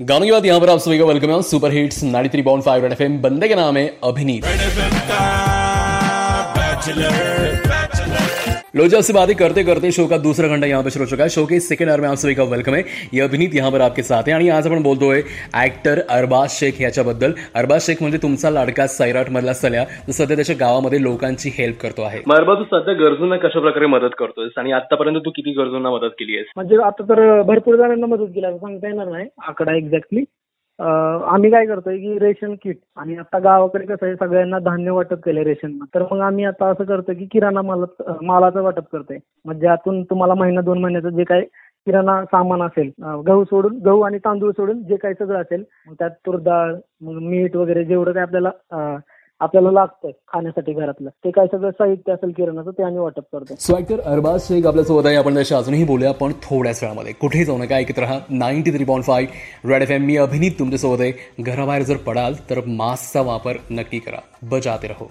गानों की बात यहाँ पर आप सभी का वेलकम है। Super hits 93.5 three point five F बंदे का नाम है अभिनीत। लो जी आपसे बातें करते करते शो का दूसरा घंटा यहाँ पे शुरू हो चुका है। शो के सेकंड आवर में आप सभी का वेलकम आहे ये अभिनीत यहाँ पर आपके साथ आहे आणि आज आपण बोलतोय ऍक्टर अरबाज शेख याच्याबद्दल अरबाज शेख म्हणजे तुमचा लाडका सैराट मधला सल्या जो सध्या त्याच्या गावामध्ये लोकांची हेल्प करतो आहे. मग अरबाज तू सध्या गरजूंना कशा प्रकारे मदत करतोयस? आणि आतापर्यंत तू किती गरजूंना मदत केली आहेस? म्हणजे आता तर भरपूर जणांना मदत केली असं सांगता येणार नाही. आकडा एक्झॅक्टली आम्ही काय करतोय की रेशन किट आणि आता गावाकडे कसं आहे सगळ्यांना धान्य वाटप केलंय रेशन तर मग आम्ही आता असं करतोय की किराणा माला मालाचं वाटप करतोय. म्हणजे मग ज्यातून तुम्हाला महिना दोन महिन्याचं जे काही किराणा सामान असेल गहू सोडून गहू आणि तांदूळ सोडून जे काही सगळं असेल मग त्यात तूर डाळ मग मीठ वगैरे जेवढं काय आपल्याला आपल्याला लागतंय खाण्यासाठी घरातलं. ते काय सगळं साहित्य असेल किराणाचं ते आम्ही वाटप करतोय सो अरबाज शेख आपल्यासोबत आहे. आपण त्याशी अजूनही बोलूया पण थोड्याच वेळामध्ये. कुठेही जाऊ नका ऐकत राहा. Ninety three point five red F M मी अभिनीत तुमच्यासोबत आहे. घराबाहेर जर पडाल तर मास्कचा वापर नक्की करा. बजाते राहो.